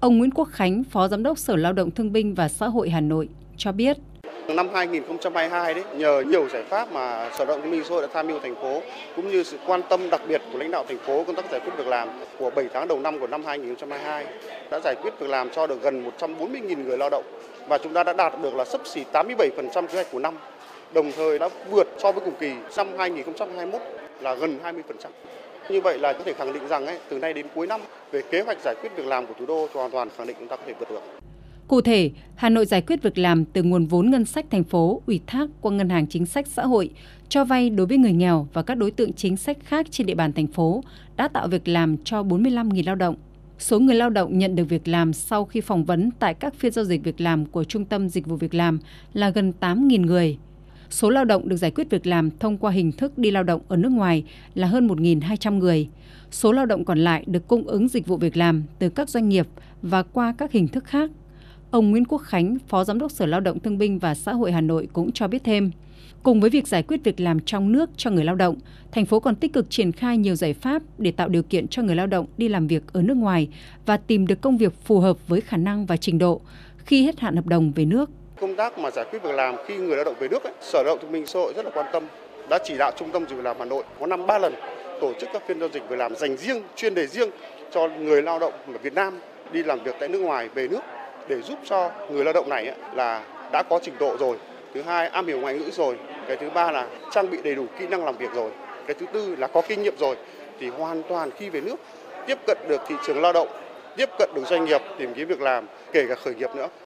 Ông Nguyễn Quốc Khánh, Phó Giám đốc Sở Lao động Thương binh và Xã hội Hà Nội cho biết. Năm 2022 đấy, nhờ nhiều giải pháp mà Sở Lao động Thương binh Xã hội đã tham mưu thành phố cũng như sự quan tâm đặc biệt của lãnh đạo thành phố công tác giải quyết việc làm của 7 tháng đầu năm của năm 2022 đã giải quyết việc làm cho được gần 140.000 người lao động và chúng ta đã đạt được là sấp xỉ 87% kế hoạch của năm. Đồng thời đã vượt so với cùng kỳ năm 2021 là gần 20%. Như vậy là có thể khẳng định rằng ấy, từ nay đến cuối năm về kế hoạch giải quyết việc làm của thủ đô hoàn toàn khẳng định chúng ta có thể vượt được. Cụ thể, Hà Nội giải quyết việc làm từ nguồn vốn ngân sách thành phố ủy thác qua Ngân hàng Chính sách Xã hội cho vay đối với người nghèo và các đối tượng chính sách khác trên địa bàn thành phố đã tạo việc làm cho 45.000 lao động. Số người lao động nhận được việc làm sau khi phỏng vấn tại các phiên giao dịch việc làm của Trung tâm Dịch vụ Việc làm là gần 8.000 người. Số lao động được giải quyết việc làm thông qua hình thức đi lao động ở nước ngoài là hơn 1.200 người. Số lao động còn lại được cung ứng dịch vụ việc làm từ các doanh nghiệp và qua các hình thức khác. Ông Nguyễn Quốc Khánh, Phó Giám đốc Sở Lao động Thương binh và Xã hội Hà Nội cũng cho biết thêm, cùng với việc giải quyết việc làm trong nước cho người lao động, thành phố còn tích cực triển khai nhiều giải pháp để tạo điều kiện cho người lao động đi làm việc ở nước ngoài và tìm được công việc phù hợp với khả năng và trình độ khi hết hạn hợp đồng về nước. Công tác mà giải quyết việc làm khi người lao động về nước, ấy, Sở Lao động Thương binh Xã hội rất là quan tâm, đã chỉ đạo Trung tâm Dịch việc làm Hà Nội có năm ba lần tổ chức các phiên giao dịch việc làm dành riêng, chuyên đề riêng cho người lao động ở Việt Nam đi làm việc tại nước ngoài về nước để giúp cho người lao động này là đã có trình độ rồi. Thứ hai am hiểu ngoại ngữ rồi. Cái thứ ba là trang bị đầy đủ kỹ năng làm việc rồi. Cái thứ tư là có kinh nghiệm rồi. Thì hoàn toàn khi về nước tiếp cận được thị trường lao động tiếp cận được doanh nghiệp tìm kiếm việc làm kể cả khởi nghiệp nữa.